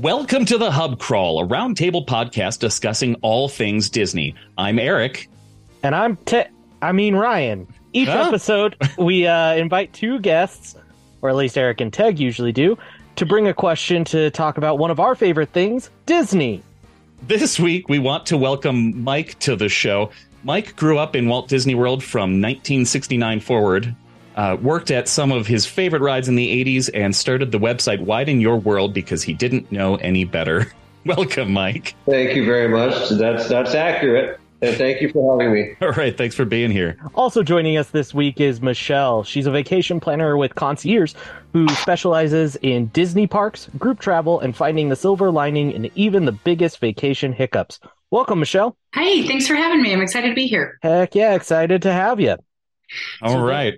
Welcome to the Hub Crawl, a roundtable podcast discussing all things Disney. I'm Erik. And I'm Te- I mean Ryan. Each Huh? episode, we uh, invite two guests, or at least Erik and Teg usually do, to bring a question to talk about one of our favorite things, Disney. This week, we want to welcome Mike to the show. Mike grew up in Walt Disney World from 1969 forward, uh, worked at some of his favorite rides in the 80s, and started the website Widen Your World because he didn't know any better. Welcome, Mike. Thank you very much. That's that's accurate. And thank you for having me. All right, thanks for being here. Also joining us this week is Michelle. She's a vacation planner with ConciEARS who specializes in Disney parks, group travel, and finding the silver lining in even the biggest vacation hiccups. Welcome, Michelle. Hey, thanks for having me. I'm excited to be here. Heck yeah, excited to have you. All right.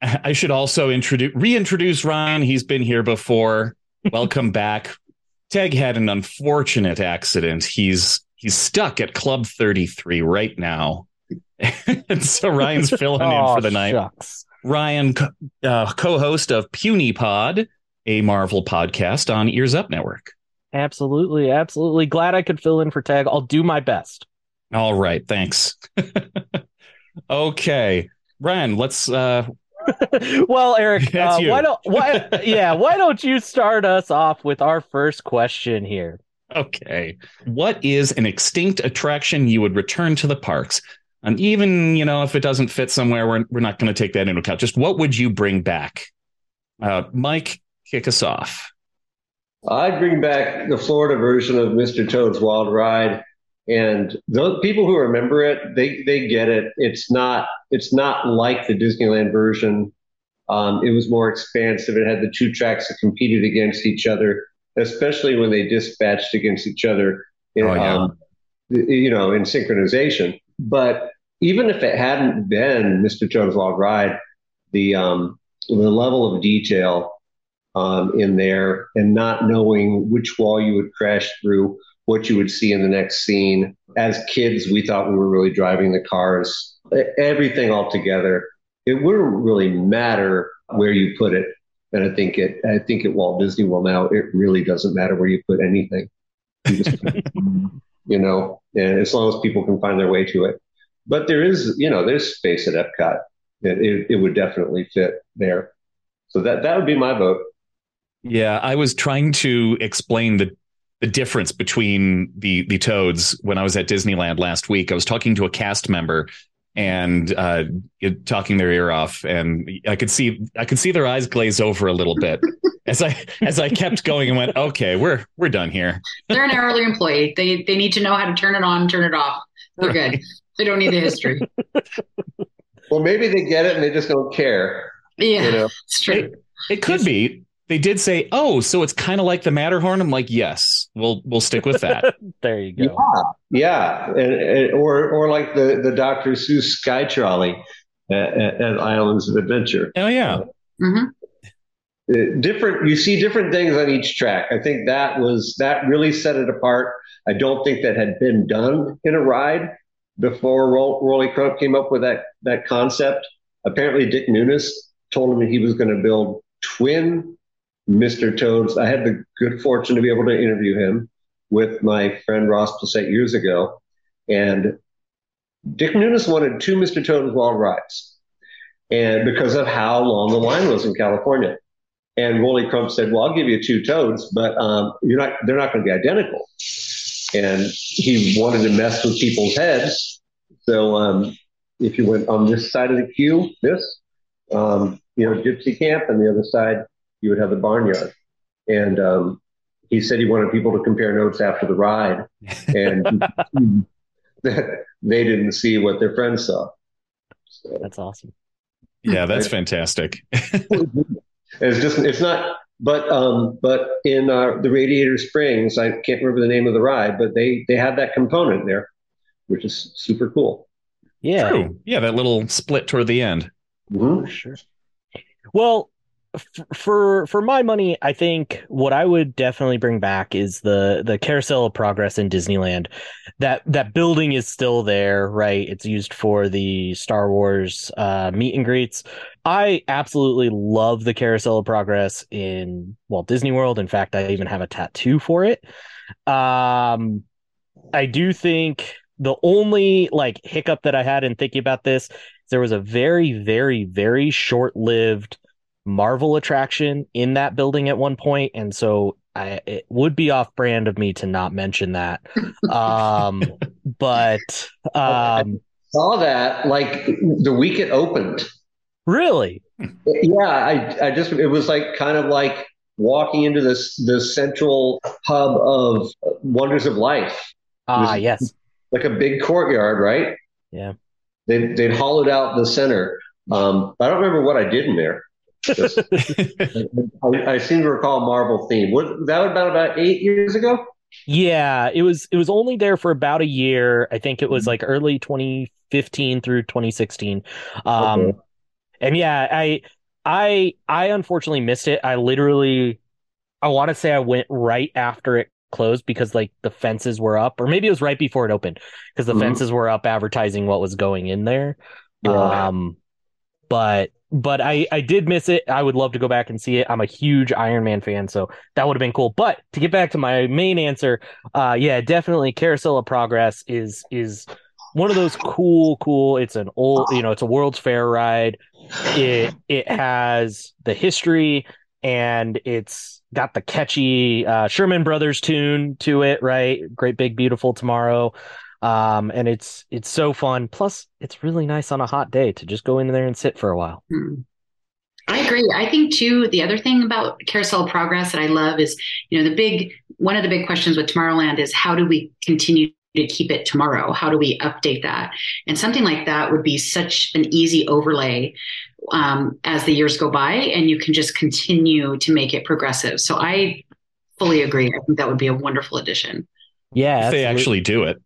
I should also introduce reintroduce Ryan. He's been here before. Welcome back. Teg had an unfortunate accident. He's he's stuck at Club 33 right now. and so Ryan's filling in for the night. Shucks. Ryan, uh, co-host of Puny Pod, a Marvel podcast on Ears Up Network. Absolutely, absolutely. Glad I could fill in for Teg. I'll do my best. All right, thanks. okay, Ryan, let's uh well, Erik, uh, why don't why yeah, why don't you start us off with our first question here? Okay. What is an extinct attraction you would return to the parks? And even, you know, if it doesn't fit somewhere, we're, we're not going to take that into account. Just what would you bring back? Uh, Mike, kick us off. I'd bring back the Florida version of Mr. Toad's Wild Ride. And those people who remember it, they, they get it. It's not it's not like the Disneyland version. Um, it was more expansive. It had the two tracks that competed against each other, especially when they dispatched against each other. In, Oh, yeah. um, you know, in synchronization. But even if it hadn't been Mr. Toad's log Ride, the um, the level of detail um, in there and not knowing which wall you would crash through, what you would see in the next scene. As kids, we thought we were really driving the cars. Everything all together, it wouldn't really matter where you put it. And I think it, I think at Walt Disney World now, it really doesn't matter where you put anything. You, just, you know, and as long as people can find their way to it. But there is, you know, there's space at Epcot. It, it, it would definitely fit there. So that that would be my vote. Yeah, I was trying to explain the the difference between the the toads when I was at Disneyland last week. I was talking to a cast member and uh talking their ear off and I could see I could see their eyes glaze over a little bit as I as I kept going and went, "Okay, we're we're done here." They're an hourly employee. They they need to know how to turn it on, turn it off. They're good. They don't need the history. Well, maybe they get it and they just don't care. Yeah, You know, it's true. It, it could be. They did say, "Oh, so it's kind of like the Matterhorn." I'm like, "Yes, we'll we'll stick with that." There you go. yeah, and, and, or or like the the Dr. Seuss Sky Trolley at, at, at Islands of Adventure. oh yeah. hmm Uh, different, you see different things on each track. I think that was that really set it apart. I don't think that had been done in a ride before Roll, Rolly Crump came up with that that concept. Apparently, Dick Nunis told him he was going to build twin Mr. Toads. I had the good fortune to be able to interview him with my friend Ross Plesset years ago, and Dick Nunis wanted two Mr. Toad's Wild Rides, and because of how long the line was in California. And Rolly Crump said, "Well, I'll give you two toads, but um, you're not. They're not going to be identical." And he wanted to mess with people's heads. So um, if you went on this side of the queue, this, um, you know, Gypsy Camp, and the other side, you would have the barnyard. And um, he said he wanted people to compare notes after the ride, and they didn't see what their friends saw. So, That's awesome. Yeah, that's fantastic. it's just it's not but um but in uh, the radiator springs i can't remember the name of the ride but they they have that component there which is super cool Yeah, True. Yeah, that little split toward the end. Mhm. for sure. Well, for for my money, I think what I would definitely bring back is the the Carousel of Progress in Disneyland. That that building is still there, right? It's used for the Star Wars uh, meet and greets. I absolutely love the Carousel of Progress in Walt Disney World. In fact, I even have a tattoo for it. Um, I do think the only like hiccup that I had in thinking about this, there was a very, very, very short lived Marvel attraction in that building at one point, and so I, it would be off brand of me to not mention that. Um, but um, saw that like the week it opened. Really? Yeah, I I just it was like kind of like walking into this the central hub of wonders of life. Ah, yes. Like a big courtyard, right? Yeah. They they'd hollowed out the center. Um, I don't remember what I did in there. Just, I, I, seem to recall Marvel theme. What that was about about eight years ago. Yeah, it was. It was only there for about a year. I think it was like early 2015 through 2016. Um, okay. and yeah, I, I, I unfortunately missed it. I literally, I want to say I went right after it closed because like the fences were up, or maybe it was right before it opened because the mm-hmm. fences were up advertising what was going in there. Yeah. Um, but but I I did miss it. I would love to go back and see it. I'm a huge Iron Man fan, so that would have been cool. But to get back to my main answer, uh, yeah, definitely Carousel of Progress is is one of those cool cool. It's an old, you know, it's a World's Fair ride. It it has the history and it's got the catchy uh, Sherman Brothers tune to it, right? Great big beautiful tomorrow. Um, and it's it's so fun. Plus, it's really nice on a hot day to just go in there and sit for a while. Hmm. I agree. I think too. The other thing about Carousel Progress that I love is, you know, the big one of the big questions with Tomorrowland is how do we continue to keep it tomorrow? How do we update that? And something like that would be such an easy overlay um, as the years go by, and you can just continue to make it progressive. So I fully agree. I think that would be a wonderful addition. Yeah, if they actually do it.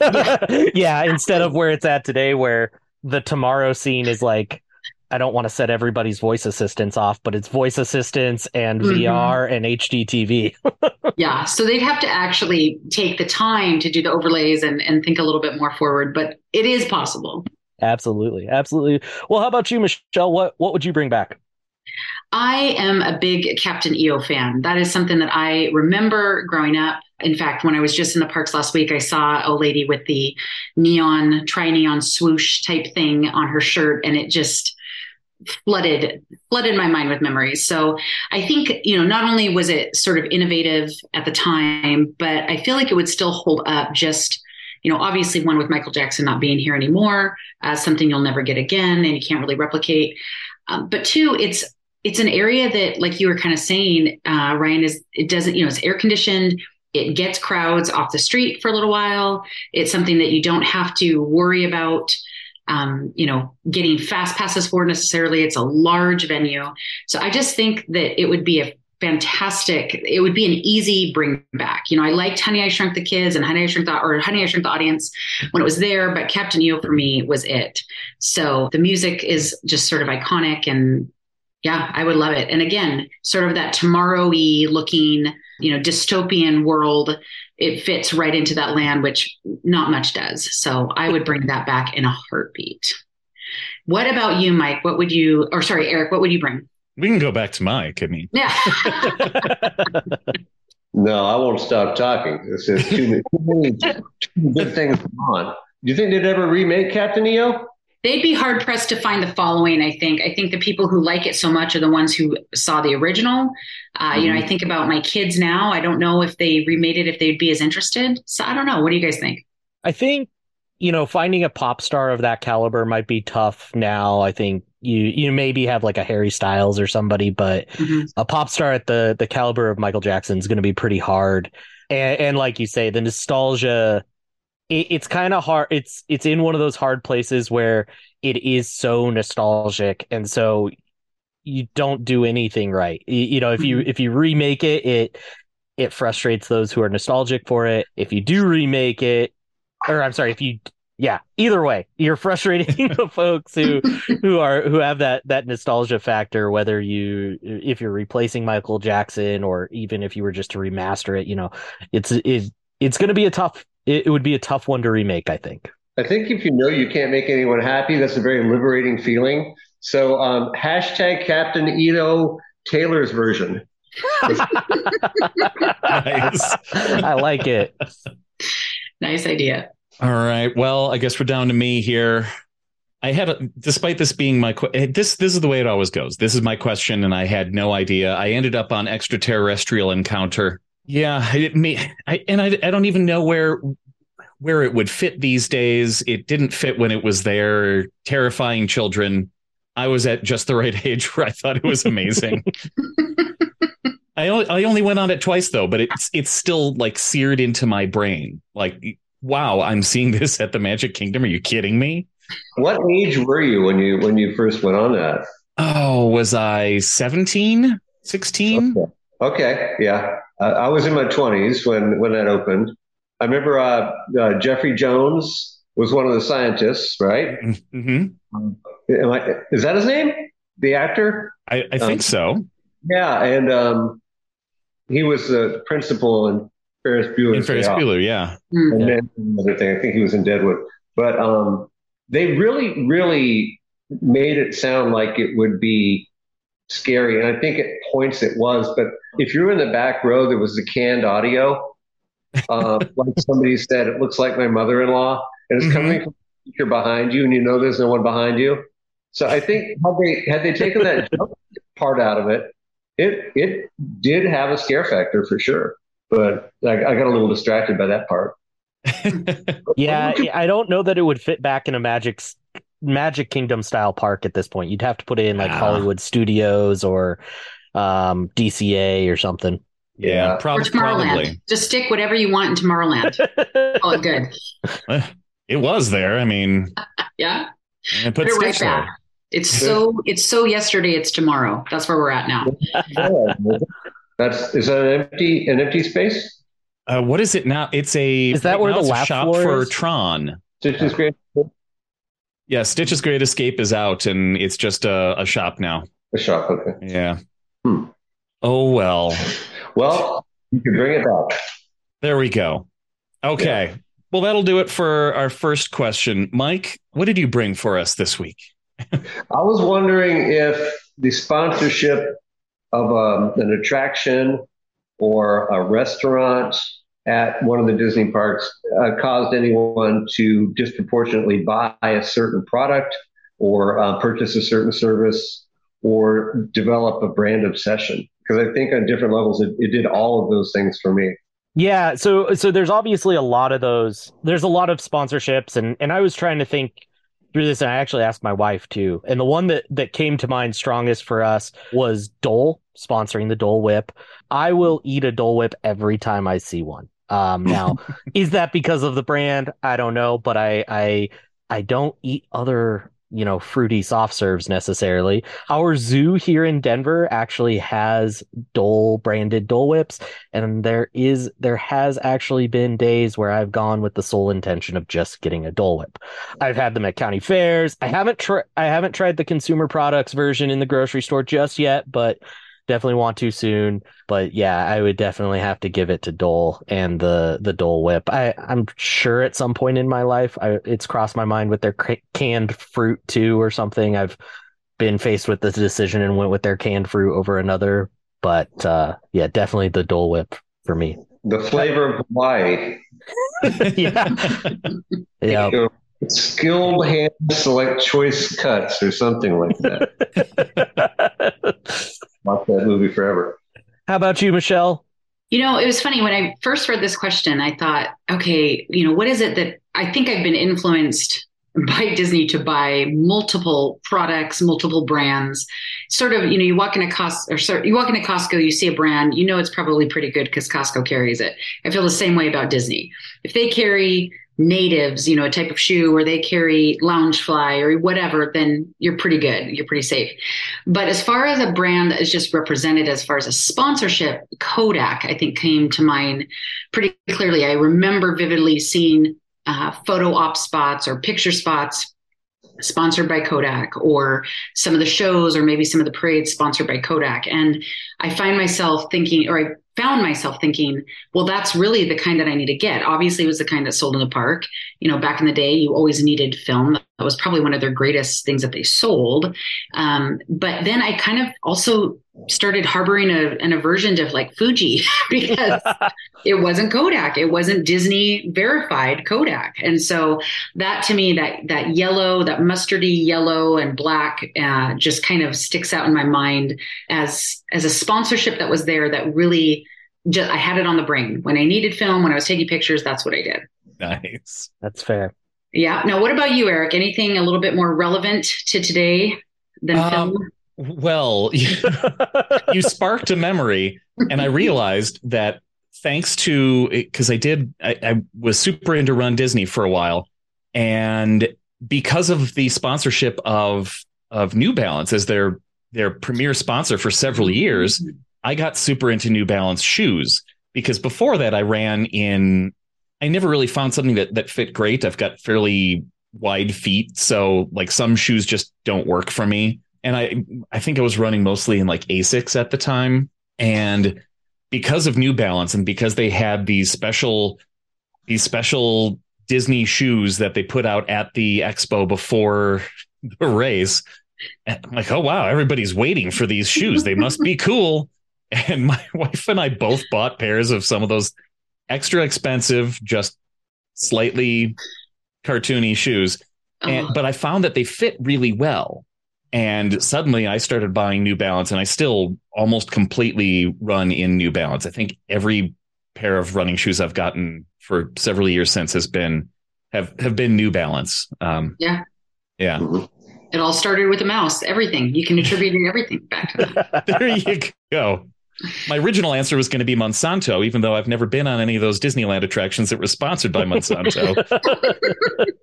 yeah, instead of where it's at today, where the tomorrow scene is like, I don't want to set everybody's voice assistants off, but it's voice assistants and mm-hmm. VR and HDTV. Yeah, so they'd have to actually take the time to do the overlays and, and think a little bit more forward, but it is possible. Absolutely, absolutely. Well, how about you, Michelle? What what would you bring back? I am a big Captain EO fan. That is something that I remember growing up. In fact, when I was just in the parks last week, I saw a lady with the neon, tri neon swoosh type thing on her shirt, and it just flooded flooded my mind with memories. So I think you know not only was it sort of innovative at the time, but I feel like it would still hold up. Just you know, obviously one with Michael Jackson not being here anymore, uh, something you'll never get again, and you can't really replicate. Um, but two, it's it's an area that, like you were kind of saying, uh, Ryan, is it doesn't, you know, it's air conditioned. It gets crowds off the street for a little while. It's something that you don't have to worry about, um, you know, getting fast passes for necessarily. It's a large venue. So I just think that it would be a fantastic. It would be an easy bring back. You know, I liked Honey I Shrunk the Kids and Honey I Shrunk the or Honey I Shrunk the Audience when it was there, but Captain EO for me was it. So the music is just sort of iconic and yeah, I would love it. And again, sort of that tomorrow-y looking, you know, dystopian world, it fits right into that land, which not much does. So I would bring that back in a heartbeat. What about you, Mike? What would you, or sorry, Erik, what would you bring? We can go back to Mike. I mean, yeah. no, I won't stop talking. This is too many, too many good things on. Do you think they'd ever remake Captain EO? They'd be hard pressed to find the following. I think. I think the people who like it so much are the ones who saw the original. Uh, mm-hmm. You know, I mm-hmm. think about my kids now. I don't know if they remade it if they'd be as interested. So I don't know. What do you guys think? I think you know finding a pop star of that caliber might be tough now. I think you you maybe have like a Harry Styles or somebody, but mm-hmm. a pop star at the the caliber of Michael Jackson is going to be pretty hard. And, and like you say, the nostalgia it, it's kind of hard. It's it's in one of those hard places where it is so nostalgic, and so you don't do anything right. You, you know, if you mm-hmm. if you remake it, it it frustrates those who are nostalgic for it. If you do remake it, or I'm sorry, if you yeah either way you're frustrating the folks who who are who have that that nostalgia factor whether you if you're replacing michael jackson or even if you were just to remaster it you know it's it, it's going to be a tough it, it would be a tough one to remake i think I think if you know you can't make anyone happy, that's a very liberating feeling. So um, hashtag Captain EO Taylor's version. nice. i like it Nice idea. All right. Well, I guess we're down to me here. I had, a, despite this being my eh, this this is the way it always goes. This is my question, and I had no idea. I ended up on extraterrestrial encounter. Yeah, it me, I, and I, I don't even know where where it would fit these days. It didn't fit when it was there. Terrifying children. I was at just the right age where I thought it was amazing. I only I only went on it twice though, but it's it's still like seared into my brain. Like, wow, I'm seeing this at the Magic Kingdom. Are you kidding me? What age were you when you when you first went on that? Oh, was I 17, 16? Okay, okay. yeah. Uh, I was in my 20s when when that opened. I remember uh, uh, Jeffrey Jones was one of the scientists, right? hmm Am I, is that his name? The actor? I, I think Um, so. Yeah, and um, he was the principal in Ferris Bueller. In Ferris Day Off. Bueller, yeah. Mm. and then another thing. I think he was in Deadwood, but um, they really, really made it sound like it would be scary, and I think at points it was. But if you're in the back row, there was the canned audio. Um, like somebody said, it looks like my mother-in-law, and it's Mhm. coming from the speaker behind you, and you know there's no one behind you. So I think had they had they taken that jump part out of it, it it did have a scare factor for sure. But I, I got a little distracted by that part. Yeah, I don't know that it would fit back in a Magic Magic Kingdom style park at this point. You'd have to put it in like Ah. Hollywood Studios or um, DCA or something. yeah, Yeah. prob- or Tomorrowland. probably. Just stick whatever you want in Tomorrowland. oh, good. It was there. I mean, Yeah. I put Put it right there. back. It's so it's so yesterday, it's tomorrow. That's where we're at now. That's is that an empty an empty space? Uh, what is it now? It's a Is that right where the it's laugh shop floor for is? Tron? Stitch's great Yeah, Stitch's Great Escape is out, and it's just a, a shop now. a shop. Okay. Yeah. Hmm. Oh well. Well, you can bring it back. There we go. Okay. Well, that'll do it for our first question. Mike, what did you bring for us this week? I was wondering if the sponsorship of um, an attraction or a restaurant at one of the Disney parks uh, caused anyone to disproportionately buy a certain product or uh, purchase a certain service or develop a brand obsession. Because I think on different levels, it, it did all of those things for me. Yeah, so so there's obviously a lot of those. There's a lot of sponsorships, and and I was trying to think through this, and I actually asked my wife too. And the one that that came to mind strongest for us was Dole sponsoring the Dole Whip. I will eat a Dole Whip every time I see one. Um, now, is that because of the brand? I don't know, but I I I don't eat other you know fruity soft serves necessarily. Our zoo here in Denver actually has Dole branded Dole Whips and there is there has actually been days where I've gone with the sole intention of just getting a Dole Whip. I've had them at county fairs. I haven't tried I haven't tried the consumer products version in the grocery store just yet, but definitely want to soon. But yeah, I would definitely have to give it to Dole and the the Dole Whip. I I'm sure at some point in my life I, it's crossed my mind with their ca- canned fruit too or something. I've been faced with this decision and went with their canned fruit over another. But uh, yeah, definitely the Dole Whip for me. The flavor of Hawaii. yeah, yeah. Skilled hand select choice cuts or something like that. Watch that movie forever. How about you, Michelle? You know, it was funny when I first read this question, I thought, okay, you know, what is it that I think I've been influenced by Disney to buy multiple products, multiple brands. Sort of, you know, you walk into Costco or sorry, you walk into Costco, you see a brand, you know it's probably pretty good because Costco carries it. I feel the same way about Disney. If they carry natives, you know, a type of shoe, or they carry Loungefly or whatever, then you're pretty good. You're pretty safe. But as far as a brand that is just represented as far as a sponsorship, Kodak, I think came to mind pretty clearly. I remember vividly seeing uh, photo op spots or picture spots sponsored by Kodak or some of the shows or maybe some of the parades sponsored by Kodak. And I find myself thinking, or I found myself thinking, well, that's really the kind that I need to get. Obviously, it was the kind that sold in the park. You know, back in the day, you always needed film. That was probably one of their greatest things that they sold. Um, but then I kind of also started harboring a, an aversion to like Fuji because it wasn't Kodak. It wasn't Disney verified Kodak. And so that to me, that, that yellow, that mustardy yellow and black, uh, just kind of sticks out in my mind as, as a sponsorship that was there that really just, I had it on the brain when I needed film, when I was taking pictures, that's what I did. Nice. That's fair. Yeah. Now, what about you, Erik? Anything a little bit more relevant to today than um, film? Well, you, you sparked a memory, and I realized that thanks to because I did, I, I was super into Run Disney for a while, and because of the sponsorship of of New Balance as their their premier sponsor for several years, mm-hmm. I got super into New Balance shoes because before that I ran in I never really found something that that fit great. I've got fairly wide feet, so like some shoes just don't work for me. And I I think I was running mostly in like Asics at the time, and because of New Balance and because they had these special these special Disney shoes that they put out at the expo before the race. I'm like, oh wow, everybody's waiting for these shoes. They must be cool. And my wife and I both bought pairs of some of those extra expensive, just slightly cartoony shoes. And, uh-huh. but I found that they fit really well. And suddenly I started buying New Balance and I still almost completely run in New Balance. I think every pair of running shoes I've gotten for several years since has been have have been New Balance. Um, yeah. Yeah. It all started with a mouse. Everything. You can attribute everything back to that. there you go. My original answer was going to be Monsanto, even though I've never been on any of those Disneyland attractions that were sponsored by Monsanto.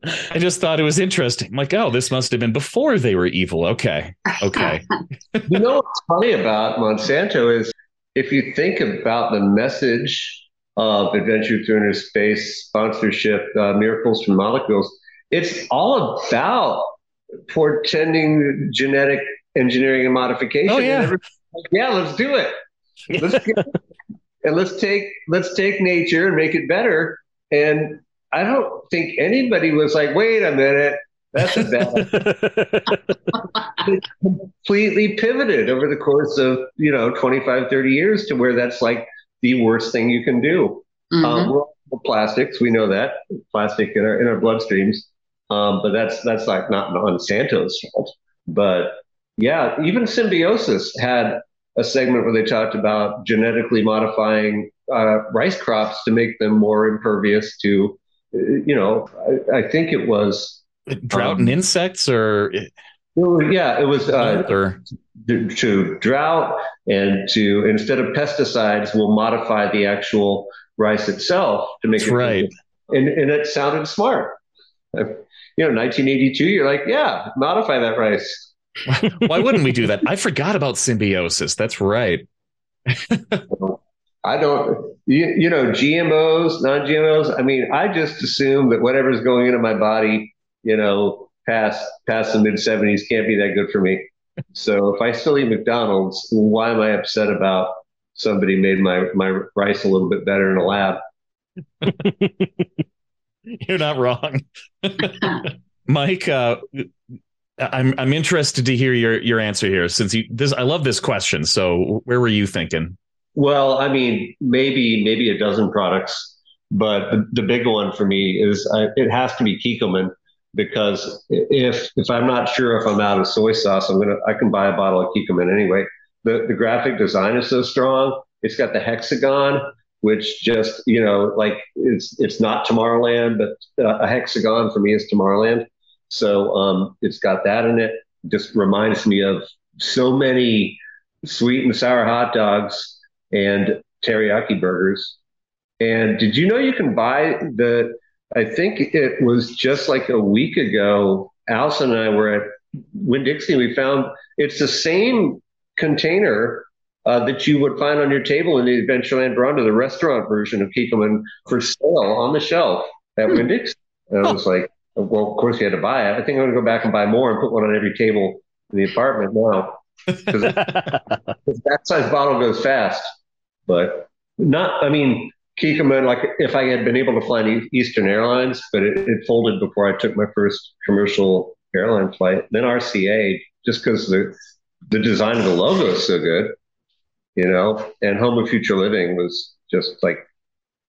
I just thought it was interesting. I'm like, oh, this must have been before they were evil. Okay. Okay. you know what's funny about Monsanto is if you think about the message of Adventure Through Inner Space sponsorship, uh, Miracles from Molecules, it's all about portending genetic engineering and modification. Oh, yeah. yeah, let's do it. Let's get, and let's take let's take nature and make it better. And I don't think anybody was like, wait a minute, that's a bad. it completely pivoted over the course of you know 25, 30 years to where that's like the worst thing you can do. Mm-hmm. Um, plastics, we know that plastic in our in our bloodstreams, um, but that's that's like not Monsanto's fault. But yeah, even symbiosis had a segment where they talked about genetically modifying uh, rice crops to make them more impervious to, you know, I, I think it was drought um, and insects, or yeah, it was uh, or... to, to drought and to instead of pesticides, we'll modify the actual rice itself to make That's it right. And, and it sounded smart. You know, 1982, you're like, yeah, modify that rice. Why wouldn't we do that? I forgot about symbiosis. That's right. I don't, you, you know, GMOs, non GMOs. I mean, I just assume that whatever's going into my body, you know, past past the mid 70s can't be that good for me. So if I still eat McDonald's, why am I upset about somebody made my, my rice a little bit better in a lab? You're not wrong. Mike, uh, I'm I'm interested to hear your your answer here since you this I love this question. So where were you thinking? Well, I mean, maybe maybe a dozen products, but the, the big one for me is uh, it has to be Kikkoman because if if I'm not sure if I'm out of soy sauce, I'm gonna I can buy a bottle of Kikkoman anyway. The the graphic design is so strong. It's got the hexagon, which just you know like it's it's not Tomorrowland, but uh, a hexagon for me is Tomorrowland. So um, it's got that in it. Just reminds me of so many sweet and sour hot dogs and teriyaki burgers. And did you know you can buy the? I think it was just like a week ago. Allison and I were at Winn Dixie. We found it's the same container uh, that you would find on your table in the Adventureland Veranda, the restaurant version of Kikkoman for sale on the shelf at hmm. Winn Dixie. And I was like, well, of course you had to buy it. I think I'm going to go back and buy more and put one on every table in the apartment now. Because that size bottle goes fast. But not, I mean, Kikkoman, like if I had been able to fly Eastern Airlines, but it, it folded before I took my first commercial airline flight. Then RCA, just because the the design of the logo is so good, you know, and Home of Future Living was just like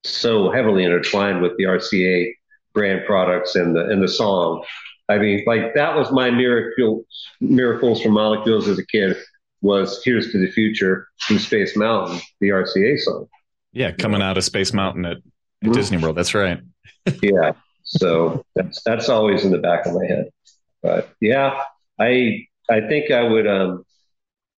so heavily intertwined with the RCA brand products and the and the song. I mean, like that was my miracle miracles from molecules as a kid was Here's to the Future from Space Mountain, the RCA song. Yeah, coming out of Space Mountain at, at mm-hmm. Disney World. That's right. yeah. So that's that's always in the back of my head. But yeah, I I think I would um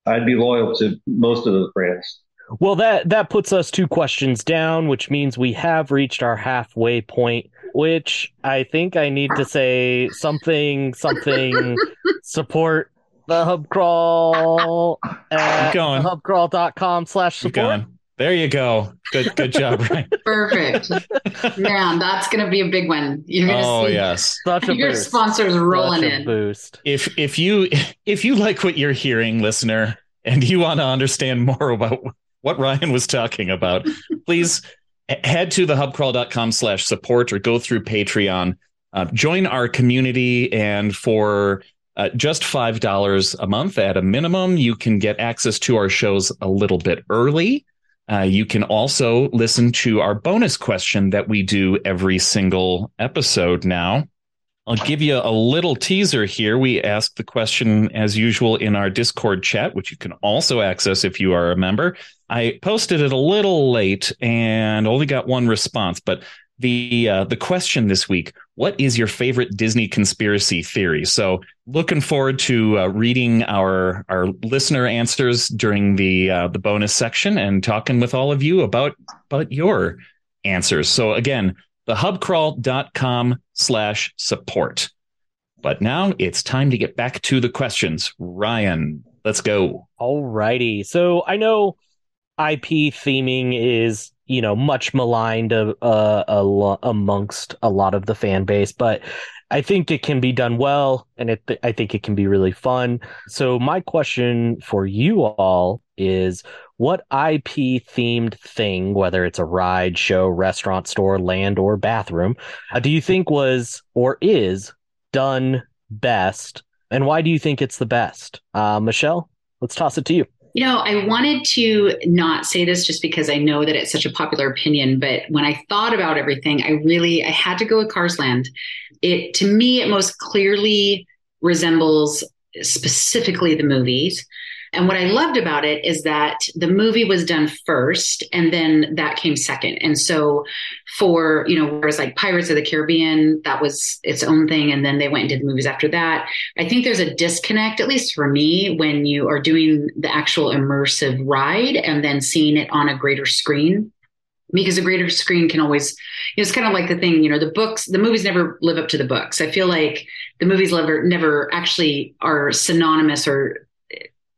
I'd be loyal to most of those brands. Well, that that puts us two questions down, which means we have reached our halfway point. Which I think I need to say something, something, support the hub crawl at hubcrawl.com slash support. There you go. Good good job, right? Perfect. Man, that's gonna be a big one. You're gonna oh, see yes. Such your boost. sponsors rolling Such in. Boost. If if you if you like what you're hearing, listener, and you want to understand more about what Ryan was talking about, please head to the hubcrawl.com slash support or go through Patreon. Uh, join our community and for uh, just $5 a month at a minimum, you can get access to our shows a little bit early. Uh, you can also listen to our bonus question that we do every single episode now. I'll give you a little teaser here. We ask the question as usual in our Discord chat, which you can also access if you are a member. I posted it a little late and only got one response, but the uh, the question this week what is your favorite disney conspiracy theory? So looking forward to uh, reading our our listener answers during the uh, the bonus section and talking with all of you about about your answers. So again the hubcrawl.com slash support. But now it's time to get back to the questions. Ryan let's go. All righty. So i know ip theming is you know much maligned uh, uh, amongst a lot of the fan base but i think it can be done well and it, i think it can be really fun. So my question for you all is what ip themed thing whether it's a ride show restaurant store land or bathroom uh, do you think was or is done best? And why do you think it's the best? Uh, michelle let's toss it to you you know, I wanted to not say this just because I know that it's such a popular opinion, but when I thought about everything, I really I had to go with Cars Land. It to me it most clearly resembles specifically the movies. And what I loved about it is that the movie was done first and then that came second. And so for, you know, whereas like Pirates of the Caribbean, that was its own thing. And then they went and did movies after that. I think there's a disconnect, at least for me, when you are doing the actual immersive ride and then seeing it on a greater screen because a greater screen can always you know, it's kind of like the thing you know the books the movies never live up to the books i feel like the movies never never actually are synonymous or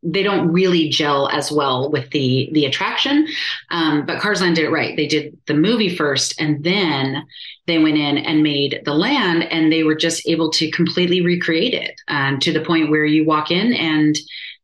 they don't really gel as well with the the attraction. Um, but Cars Land did it right. They did the movie first, and then they went in and made the land, and they were just able to completely recreate it um, to the point where you walk in and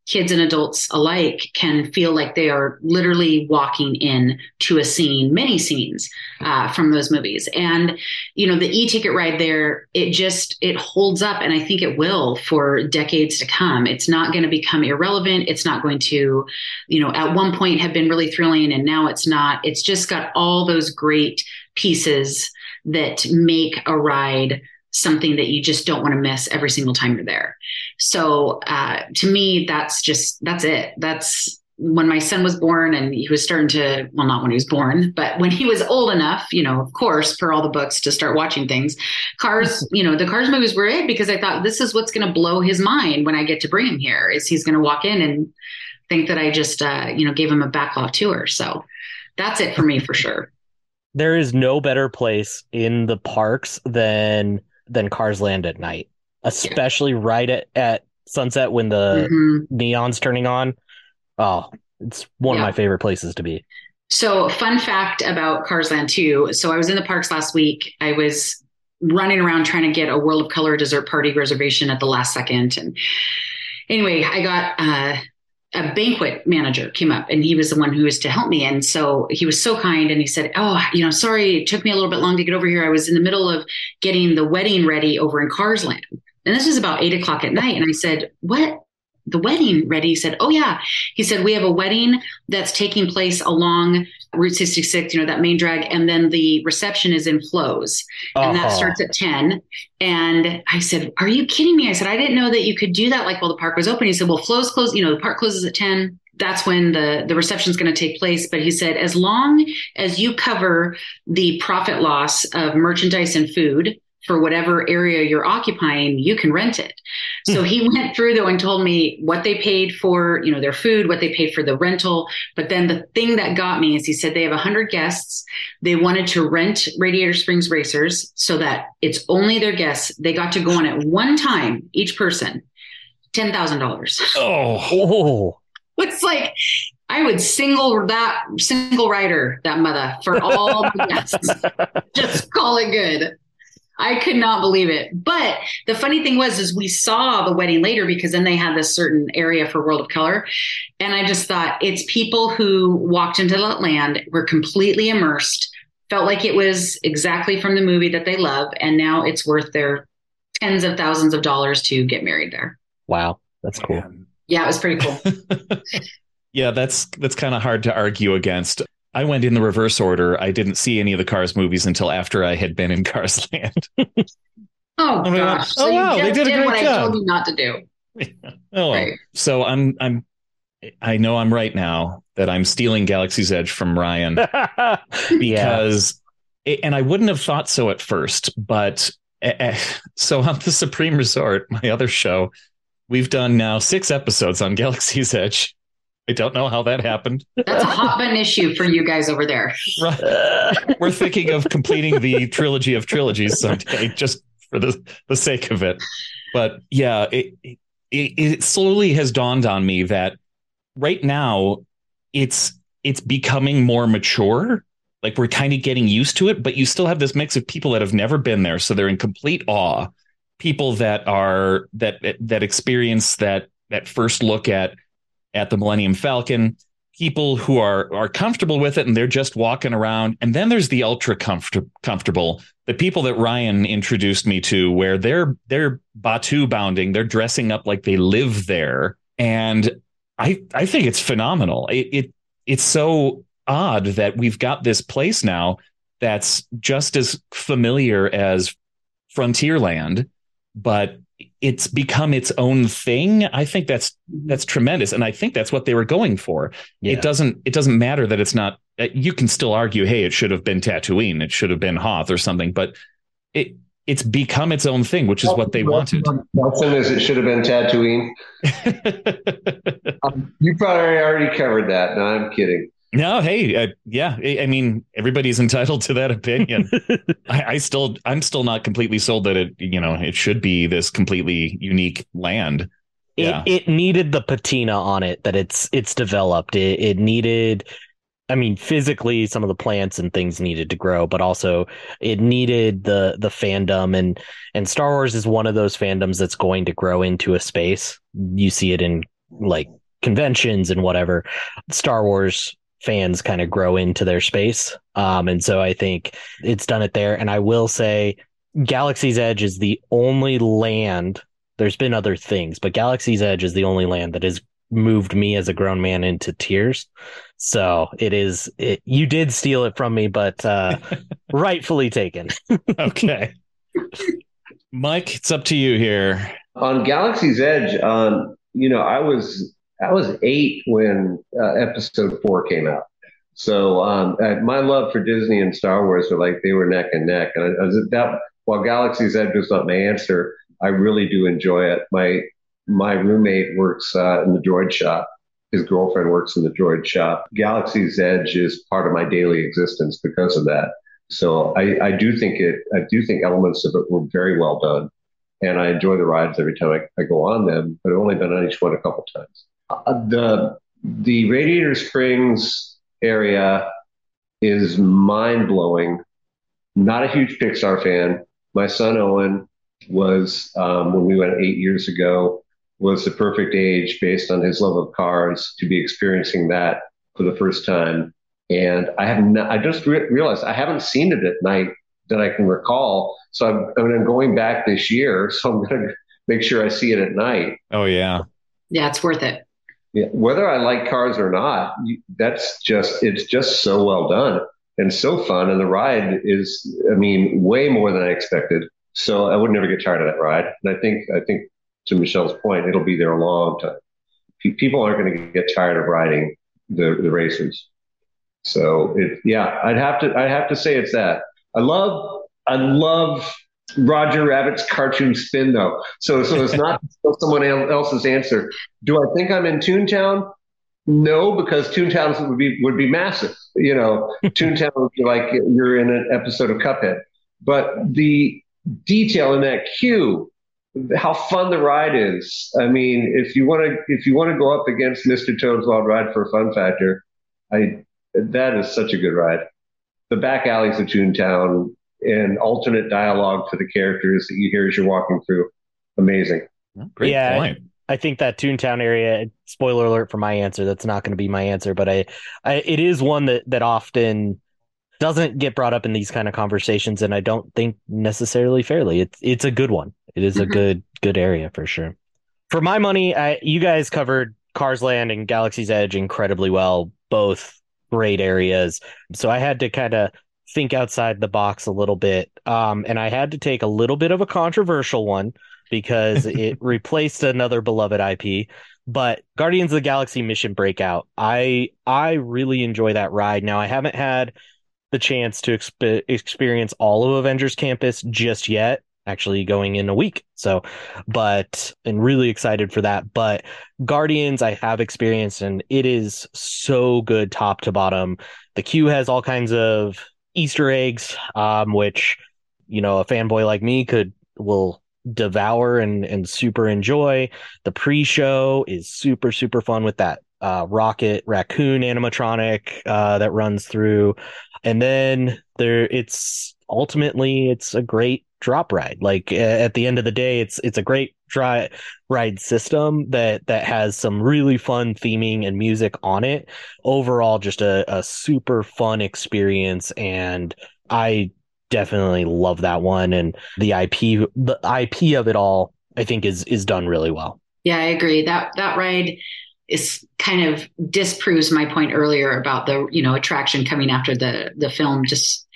kids and adults alike can feel like they are literally walking in to a scene, many scenes uh, from those movies. And you know, the e-ticket ride there, it just it holds up, and I think it will for decades to come. It's not going to become irrelevant. It's not going to, you know, at one point have been really thrilling, and now it's not. It's just got all those great pieces that make a ride something that you just don't want to miss every single time you're there. So uh, to me, that's just that's it. That's when my son was born and he was starting to well not when he was born but when he was old enough you know of course per all the books to start watching things cars you know the cars movies were it because i thought this is what's going to blow his mind when i get to bring him here is he's going to walk in and think that i just uh, you know gave him a backlot tour so that's it for me for sure there is no better place in the parks than than Cars Land at night, especially yeah. right at, at sunset when the mm-hmm. neon's turning on. Oh, it's one yeah. of my favorite places to be. So, fun fact about Cars Land 2. So, I was in the parks last week. I was running around trying to get a World of Color dessert party reservation at the last second. And anyway, I got uh, a banquet manager came up and he was the one who was to help me. And so he was so kind and he said, Oh, you know, sorry, it took me a little bit long to get over here. I was in the middle of getting the wedding ready over in Carsland. And this was about eight o'clock at night. And I said, What? The wedding ready? He said, Oh, yeah. He said, We have a wedding that's taking place along Route 66, you know, that main drag. And then the reception is in Flo's. And that Uh-huh. starts at 10. And I said, Are you kidding me? I said, I didn't know that you could do that like while the park was open. He said, Well, Flo's close, you know, the park closes at 10. That's when the, the reception is going to take place. But he said, as long as you cover the profit loss of merchandise and food for whatever area you're occupying, you can rent it. So hmm. he went through though and told me what they paid for, you know, their food, what they paid for the rental. But then the thing that got me is he said they have 100 guests. They wanted to rent Radiator Springs Racers so that it's only their guests. They got to go on at one time, each person, $10,000. Oh, Oh, It's like I would single that single rider that mother for all the guests. Just call it good. I could not believe it. But the funny thing was is we saw the wedding later because then they had this certain area for World of Color. And I just thought it's people who walked into that land, were completely immersed, felt like it was exactly from the movie that they love, and now it's worth their tens of thousands of dollars to get married there. wow. That's cool. Yeah, it was pretty cool. yeah, that's that's kind of hard to argue against. I went in the reverse order. I didn't see any of the Cars movies until after I had been in Cars Land. Oh I mean, gosh! oh, so wow, you they just did a great what I job. told you not to do. oh, well. Right. so I'm I'm I know I'm right now that I'm stealing Galaxy's Edge from Ryan yeah. because and I wouldn't have thought so at first, but eh, eh, so on the Supreme Resort, my other show, we've done now six episodes on Galaxy's Edge. I don't know how that happened. That's a hot button issue for you guys over there. Right. We're thinking of completing the trilogy of trilogies someday, just for the, the sake of it. But yeah, it, it it slowly has dawned on me that right now it's it's becoming more mature. Like we're kind of getting used to it, but you still have this mix of people that have never been there, so they're in complete awe. People that are that that experience that that first look at at the Millennium Falcon, people who are are comfortable with it and they're just walking around. And then there's the ultra comfort- comfortable the people that Ryan introduced me to where they're they're Batuu bounding they're dressing up like they live there. And I I think it's phenomenal. It, it it's so odd that we've got this place now that's just as familiar as Frontierland but it's become its own thing i think that's that's tremendous and i think that's what they were going for Yeah. it doesn't it doesn't matter that it's not uh, you can still argue hey it should have been tatooine it should have been hoth or something but it it's become its own thing which is what they wanted Nelson is it should have been Tatooine. You probably already covered that. No, I'm kidding. No hey uh, yeah I, I mean everybody's entitled to that opinion I, I still i'm still not completely sold that it you know it should be this completely unique land it, Yeah. it needed the patina on it that it's it's developed. It, it needed, I mean, physically some of the plants and things needed to grow, but also it needed the the fandom and and Star Wars is one of those fandoms that's going to grow into a space. You see it in like conventions and whatever. Star Wars fans kind of grow into their space, um, and so I think it's done it there. And I will say, Galaxy's Edge is the only land there's been other things, but Galaxy's Edge is the only land that has moved me as a grown man into tears. So it is it, you did steal it from me, but uh rightfully taken. okay mike it's up to you here On Galaxy's Edge, um, you know, I was I was eight when uh, Episode Four came out. So um, my love for Disney and Star Wars were like they were neck and neck. And I, I was that while Galaxy's Edge was not my answer, I really do enjoy it. My my roommate works uh, in the droid shop. His girlfriend works in the droid shop. Galaxy's Edge is part of my daily existence because of that. So I, I do think it. I do think elements of it were very well done, and I enjoy the rides every time I, I go on them. But I've only been on each one a couple times. Uh, the the Radiator Springs area is mind blowing. Not a huge Pixar fan. my son Owen was um, when we went eight years ago was the perfect age based on his love of cars to be experiencing that for the first time. And I have not, I just re- realized I haven't seen it at night that I can recall. So I'm, I mean, I'm going back this year. So I'm going to make sure I see it at night. Oh yeah. Yeah, it's worth it. Yeah, whether I like cars or not, that's just it's just so well done and so fun. And the ride is, I mean, way more than I expected. So I would never get tired of that ride. And I think I think to Michelle's point, it'll be there a long time. People aren't going to get tired of riding the the racers. So it, yeah, I'd have to I'd have to say it's that. I love I love Roger Rabbit's cartoon spin though. So so it's not someone else's answer. Do I think I'm in Toontown? No, because Toontown would be would be massive. You know, Toontown would be like you're in an episode of Cuphead. But the detail in that queue, how fun the ride is. I mean, if you want to if you want to go up against Mr. Toad's Wild Ride for a fun factor, I that is such a good ride. The back alleys of Toontown and alternate dialogue for the characters that you hear as you're walking through. Amazing. Great yeah, point. I think that Toontown area. Spoiler alert for my answer. That's not going to be my answer, but I, I, it is one that that often doesn't get brought up in these kind of conversations, and I don't think necessarily fairly. It's it's a good one. It is a mm-hmm. good good area for sure. For my money, I, you guys covered Cars Land and Galaxy's Edge incredibly well. Both great areas. So I had to kind of think outside the box a little bit. Um, and I had to take a little bit of a controversial one because it replaced another beloved IP. But Guardians of the Galaxy Mission Breakout, I I really enjoy that ride. Now I haven't had the chance to exp- experience all of Avengers Campus just yet. Actually, going in a week. So, but and really excited for that. But Guardians, I have experienced, and it is so good top to bottom. The queue has all kinds of Easter eggs, um, which you know a fanboy like me could will devour and and super enjoy. The pre-show is super super fun with that uh, rocket raccoon animatronic uh, that runs through, and then there it's ultimately it's a great drop ride. Like at the end of the day, it's it's a great dry ride system that that has some really fun theming and music on it. Overall, just a, a super fun experience, and I definitely love that one. And the IP, the IP of it all, I think is is done really well. Yeah, I agree. That that ride is kind of disproves my point earlier about the you know attraction coming after the the film just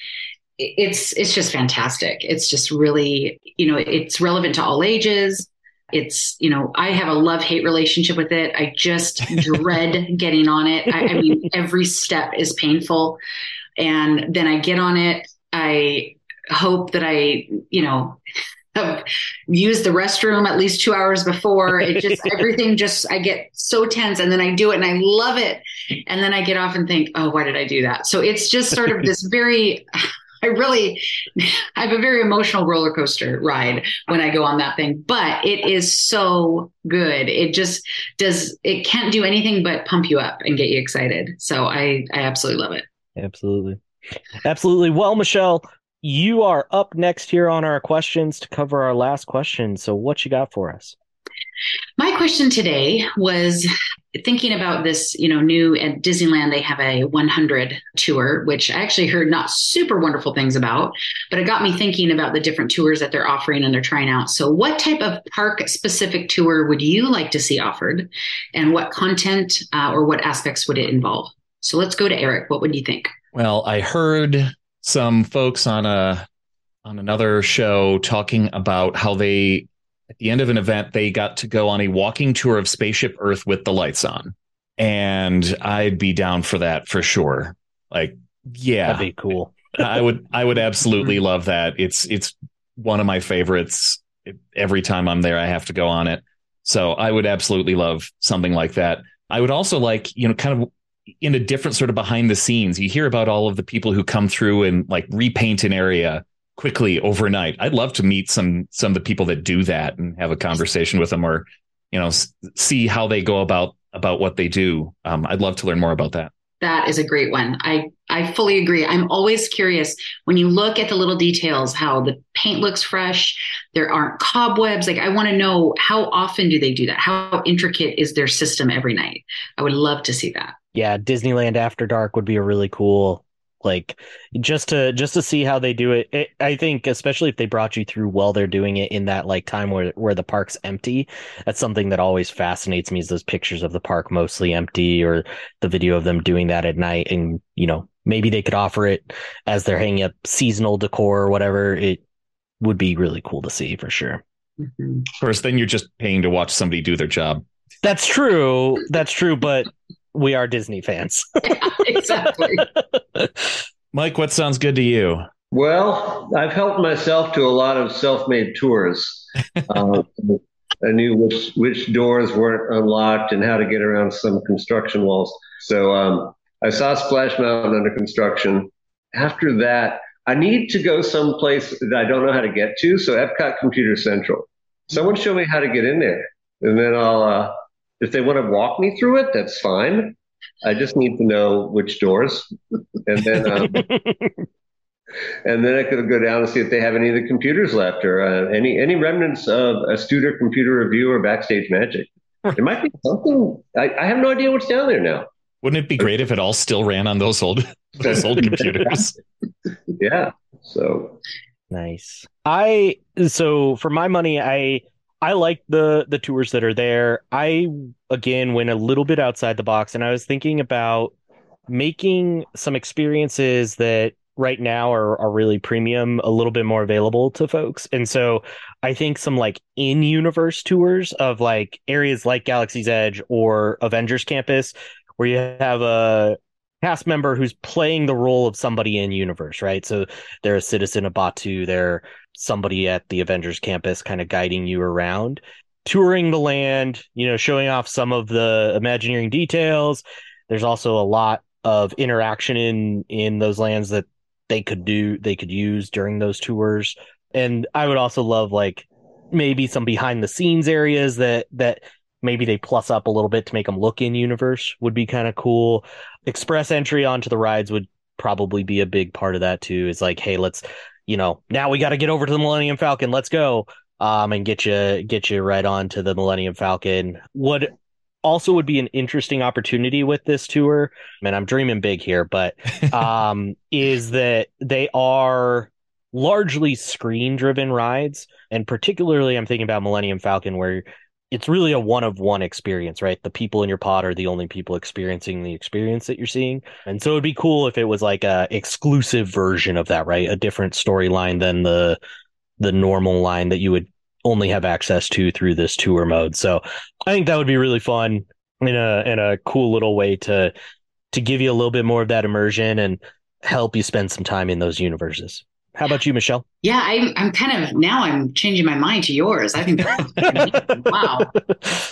it's it's just fantastic. It's just really you know it's relevant to all ages. It's you know i have a love hate relationship with it. I just dread getting on it. I, I, mean every step is painful. And then i get on it. I hope that i you know have used the restroom at least two hours before. It just everything just i get so tense and then i do it and i love it. And then i get off and think oh why did i do that? So it's just sort of this very I really, I have a very emotional roller coaster ride when I go on that thing, but it is so good. It just does, it can't do anything but pump you up and get you excited. So I, I absolutely love it. Absolutely. Absolutely. Well, Michelle, you are up next here on our questions to cover our last question. So what you got for us? My question today was thinking about this, you know, new at Disneyland, they have a 100 tour, which I actually heard not super wonderful things about, but it got me thinking about the different tours that they're offering and they're trying out. So, what type of park specific tour would you like to see offered? And what content uh, or what aspects would it involve? So, let's go to Erik. What would you think? Well, I heard some folks on a on another show talking about how they at the end of an event, they got to go on a walking tour of Spaceship Earth with the lights on. And I'd be down for that for sure. Like, yeah. That'd be cool. I would I would absolutely love that. It's it's one of my favorites. Every time I'm there, I have to go on it. So I would absolutely love something like that. I would also like, you know, kind of in a different sort of behind the scenes. You hear about all of the people who come through and like repaint an area quickly overnight. I'd love to meet some some of the people that do that and have a conversation with them, or you know, see how they go about about what they do. Um, I'd love to learn more about that. That is a great one. I I fully agree. I'm always curious when you look at the little details, how the paint looks fresh, there aren't cobwebs. Like I want to know how often do they do that? How intricate is their system every night? I would love to see that. Yeah, Disneyland After Dark would be a really cool like just to just to see how they do it, it, i think especially if they brought you through while they're doing it in that like time where where the park's empty that's something that always fascinates me is those pictures of the park mostly empty or the video of them doing that at night and you know maybe they could offer it as they're hanging up seasonal decor or whatever. It would be really cool to see for sure. Mm-hmm. of course then you're just paying to watch somebody do their job. That's true. That's true but we are Disney fans. yeah, exactly. Mike, what sounds good to you? Well, I've helped myself to a lot of self-made tours. uh, I knew which which doors weren't unlocked and how to get around some construction walls. So um, I saw Splash Mountain under construction. After that, I need to go someplace that I don't know how to get to. So Epcot Computer Central. Someone show me how to get in there, and then I'll uh, if they want to walk me through it, that's fine. I just need to know which doors, and then um, and then I could go down and see if they have any of the computers left or uh, any any remnants of Astuter Computer Revue or backstage magic. It might be something. I, I have no idea what's down there now. Wouldn't it be great if it all still ran on those old those old computers? yeah. So nice. I so for my money, I I like the the tours that are there. I again went a little bit outside the box and I was thinking about making some experiences that right now are, are really premium a little bit more available to folks. And so I think some like in universe tours of like areas like Galaxy's Edge or Avengers Campus where you have a cast member who's playing the role of somebody in universe, right? So they're a citizen of Batuu, they're somebody at the Avengers campus kind of guiding you around, touring the land, you know, showing off some of the Imagineering details. There's also a lot of interaction in in those lands that they could do they could use during those tours. And I would also love like maybe some behind the scenes areas that that maybe they plus up a little bit to make them look in universe would be kind of cool. Express entry onto the rides would probably be a big part of that too. Is like, hey, let's you know, now we got to get over to the Millennium Falcon. Let's go. Um, and get you get you right on to the Millennium Falcon. What also would be an interesting opportunity with this tour, and I'm dreaming big here, but um, is that they are largely screen driven rides, and particularly I'm thinking about Millennium Falcon, where it's really a one of one experience, right? The people in your pod are the only people experiencing the experience that you're seeing. And so it'd be cool if it was like a exclusive version of that, right? A different storyline than the the normal line that you would only have access to through this tour mode. So I think that would be really fun in a in a cool little way to to give you a little bit more of that immersion and help you spend some time in those universes. How about you, Michelle? Yeah, I, I'm kind of now I'm changing my mind to yours. I think wow,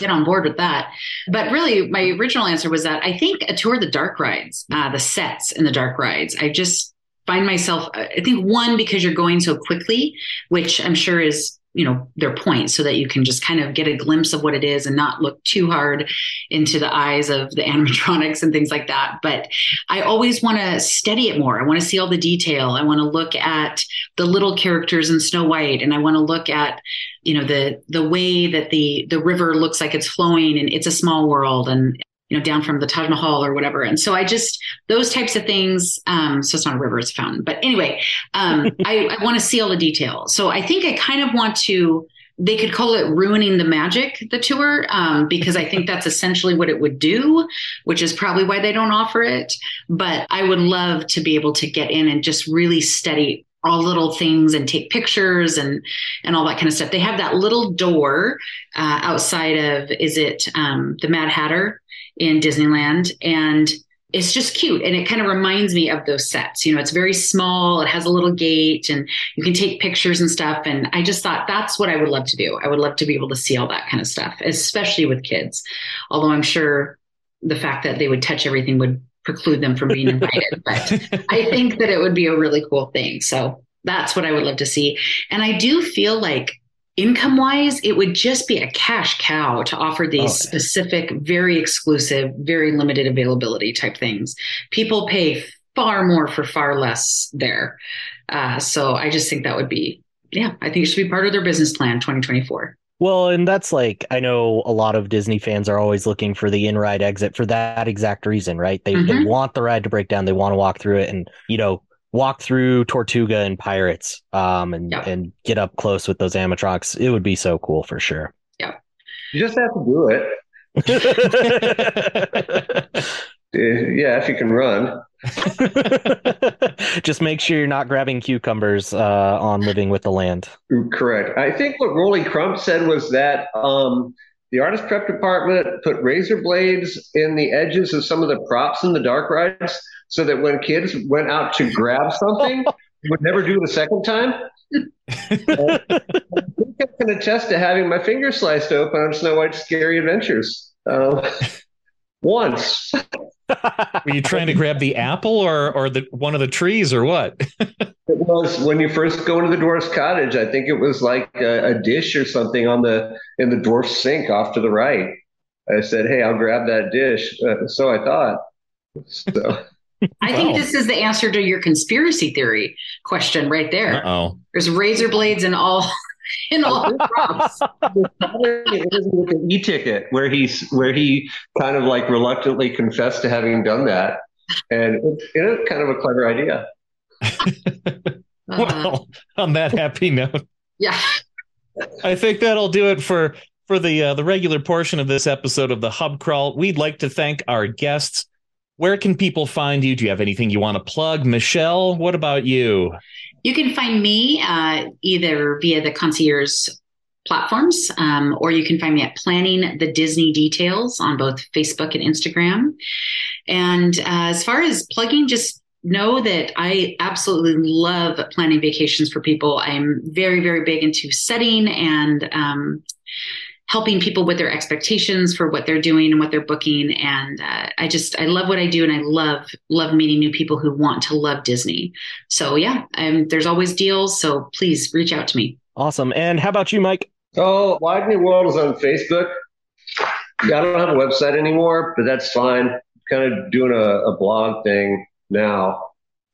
get on board with that. But really, my original answer was that I think a tour of the dark rides, uh, the sets in the dark rides. I just find myself. I think one because you're going so quickly, which I'm sure is you know their point so that you can just kind of get a glimpse of what it is and not look too hard into the eyes of the animatronics and things like that. But i always want to study it more. I want to see all the detail. I want to look at the little characters in snow white and i want to look at you know the the way that the the river looks like it's flowing and it's a small world and you know, down from the Taj Mahal or whatever. And so I just those types of things. Um, so it's not a river; it's a fountain. But anyway, um, I, I want to see all the details. So I think I kind of want to. They could call it ruining the magic, the tour, um, because I think that's essentially what it would do, which is probably why they don't offer it. But I would love to be able to get in and just really study all little things and take pictures and and all that kind of stuff. They have that little door uh, outside of is it um, the Mad Hatter in Disneyland. And it's just cute. And it kind of reminds me of those sets. You know, it's very small, it has a little gate, and you can take pictures and stuff. And I just thought that's what I would love to do. I would love to be able to see all that kind of stuff, especially with kids. Although I'm sure the fact that they would touch everything would preclude them from being invited. but I think that it would be a really cool thing. So that's what I would love to see. And I do feel like income wise, it would just be a cash cow to offer these oh, specific, very exclusive, very limited availability type things. People pay far more for far less there. Uh, so I just think that would be, yeah, I think it should be part of their business plan 2024. Well, and that's like I know a lot of Disney fans are always looking for the in-ride exit for that exact reason, right? They mm-hmm. they want the ride to break down, they want to walk through it, and you know walk through Tortuga and Pirates, um, and yeah. and get up close with those animatronics. It would be so cool for sure. Yeah, you just have to do it. yeah, if you can run. Just make sure you're not grabbing cucumbers uh, on living with the land. Correct. I think what Rolly Crump said was that um, the artist prep department put razor blades in the edges of some of the props in the dark rides so that when kids went out to grab something, they would never do it a second time. I can attest to having my finger sliced open on Snow White's Scary Adventures. Uh, once. Were you trying to grab the apple or or the one of the trees or what? it was when you first go into the dwarf's cottage. I think it was like a, a, dish or something on the in the dwarf's sink off to the right. I said, "Hey, I'll grab that dish." Uh, so I thought. So. I wow. think this is the answer to your conspiracy theory question right there. Oh, there's razor blades and all in all the props. an e-ticket where he's where he kind of like reluctantly confessed to having done that, and it's, it's kind of a clever idea. well, on that happy note, yeah, I think that'll do it for for the uh, the regular portion of this episode of the Hub Crawl. We'd like to thank our guests. Where can people find you? Do you have anything you want to plug? Michelle, what about you? You can find me uh, either via the ConciEARS platforms, um, or you can find me at Planning the Disney Details on both Facebook and Instagram. And uh, as far as plugging, just know that I absolutely love planning vacations for people. I'm very, very big into setting and um, helping people with their expectations for what they're doing and what they're booking. And uh, I just I love what I do, and I love love meeting new people who want to love Disney. So yeah, um, there's always deals. So please reach out to me. Awesome. And how about you, Mike? Oh, Widen Your World is on Facebook. I don't have a website anymore, but that's fine. Kind of doing a, a blog thing now.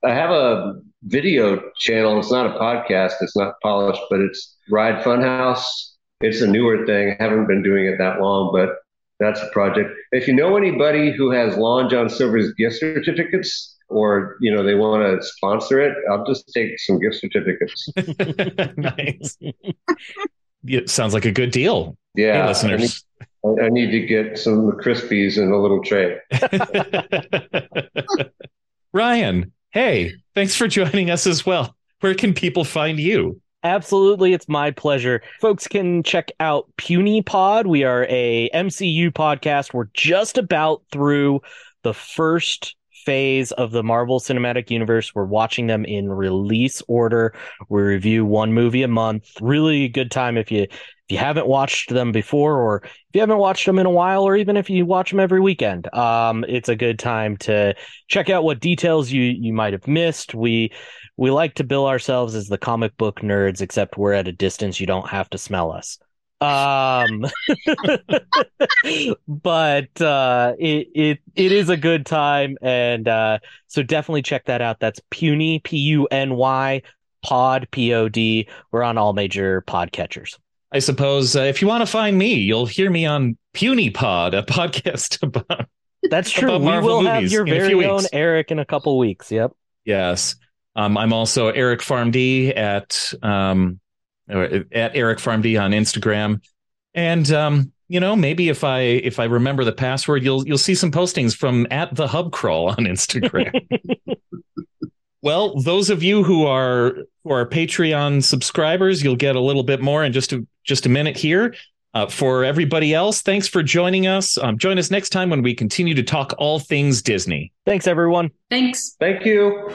I have a video channel. It's not a podcast. It's not polished, but it's Ride Funhouse it's a newer thing. I haven't been doing it that long, but that's a project. If you know anybody who has Long John Silver's gift certificates, or you know they want to sponsor it, I'll just take some gift certificates. nice. it sounds like a good deal. Yeah, hey, listeners. I need, I need to get some Krispies in a little tray. Ryan, hey, thanks for joining us as well. Where can people find you? Absolutely, it's my pleasure. Folks can check out Puny Pod. We are a MCU podcast. We're just about through the first phase of the Marvel Cinematic Universe. We're watching them in release order. We review one movie a month. Really good time if you if you haven't watched them before or if you haven't watched them in a while or even if you watch them every weekend. Um it's a good time to check out what details you you might have missed. We we like to bill ourselves as the comic book nerds, except we're at a distance. You don't have to smell us. Um, but uh, it it it is a good time, and uh, so definitely check that out. That's Puny P U N Y Pod P O D. We're on all major podcatchers. I suppose uh, if you want to find me, you'll hear me on Puny Pod, a podcast about. That's true. About we will have your very own Erik in a couple weeks. Yep. Yes. Um, I'm also Eric FarmD at um, at Eric FarmD on Instagram, and um, you know maybe if I if I remember the password, you'll you'll see some postings from at the Hub Crawl on Instagram. well, those of you who are who are Patreon subscribers, you'll get a little bit more in just a just a minute here. Uh, for everybody else, thanks for joining us. Um, join us next time when we continue to talk all things Disney. Thanks, everyone. Thanks. Thank you.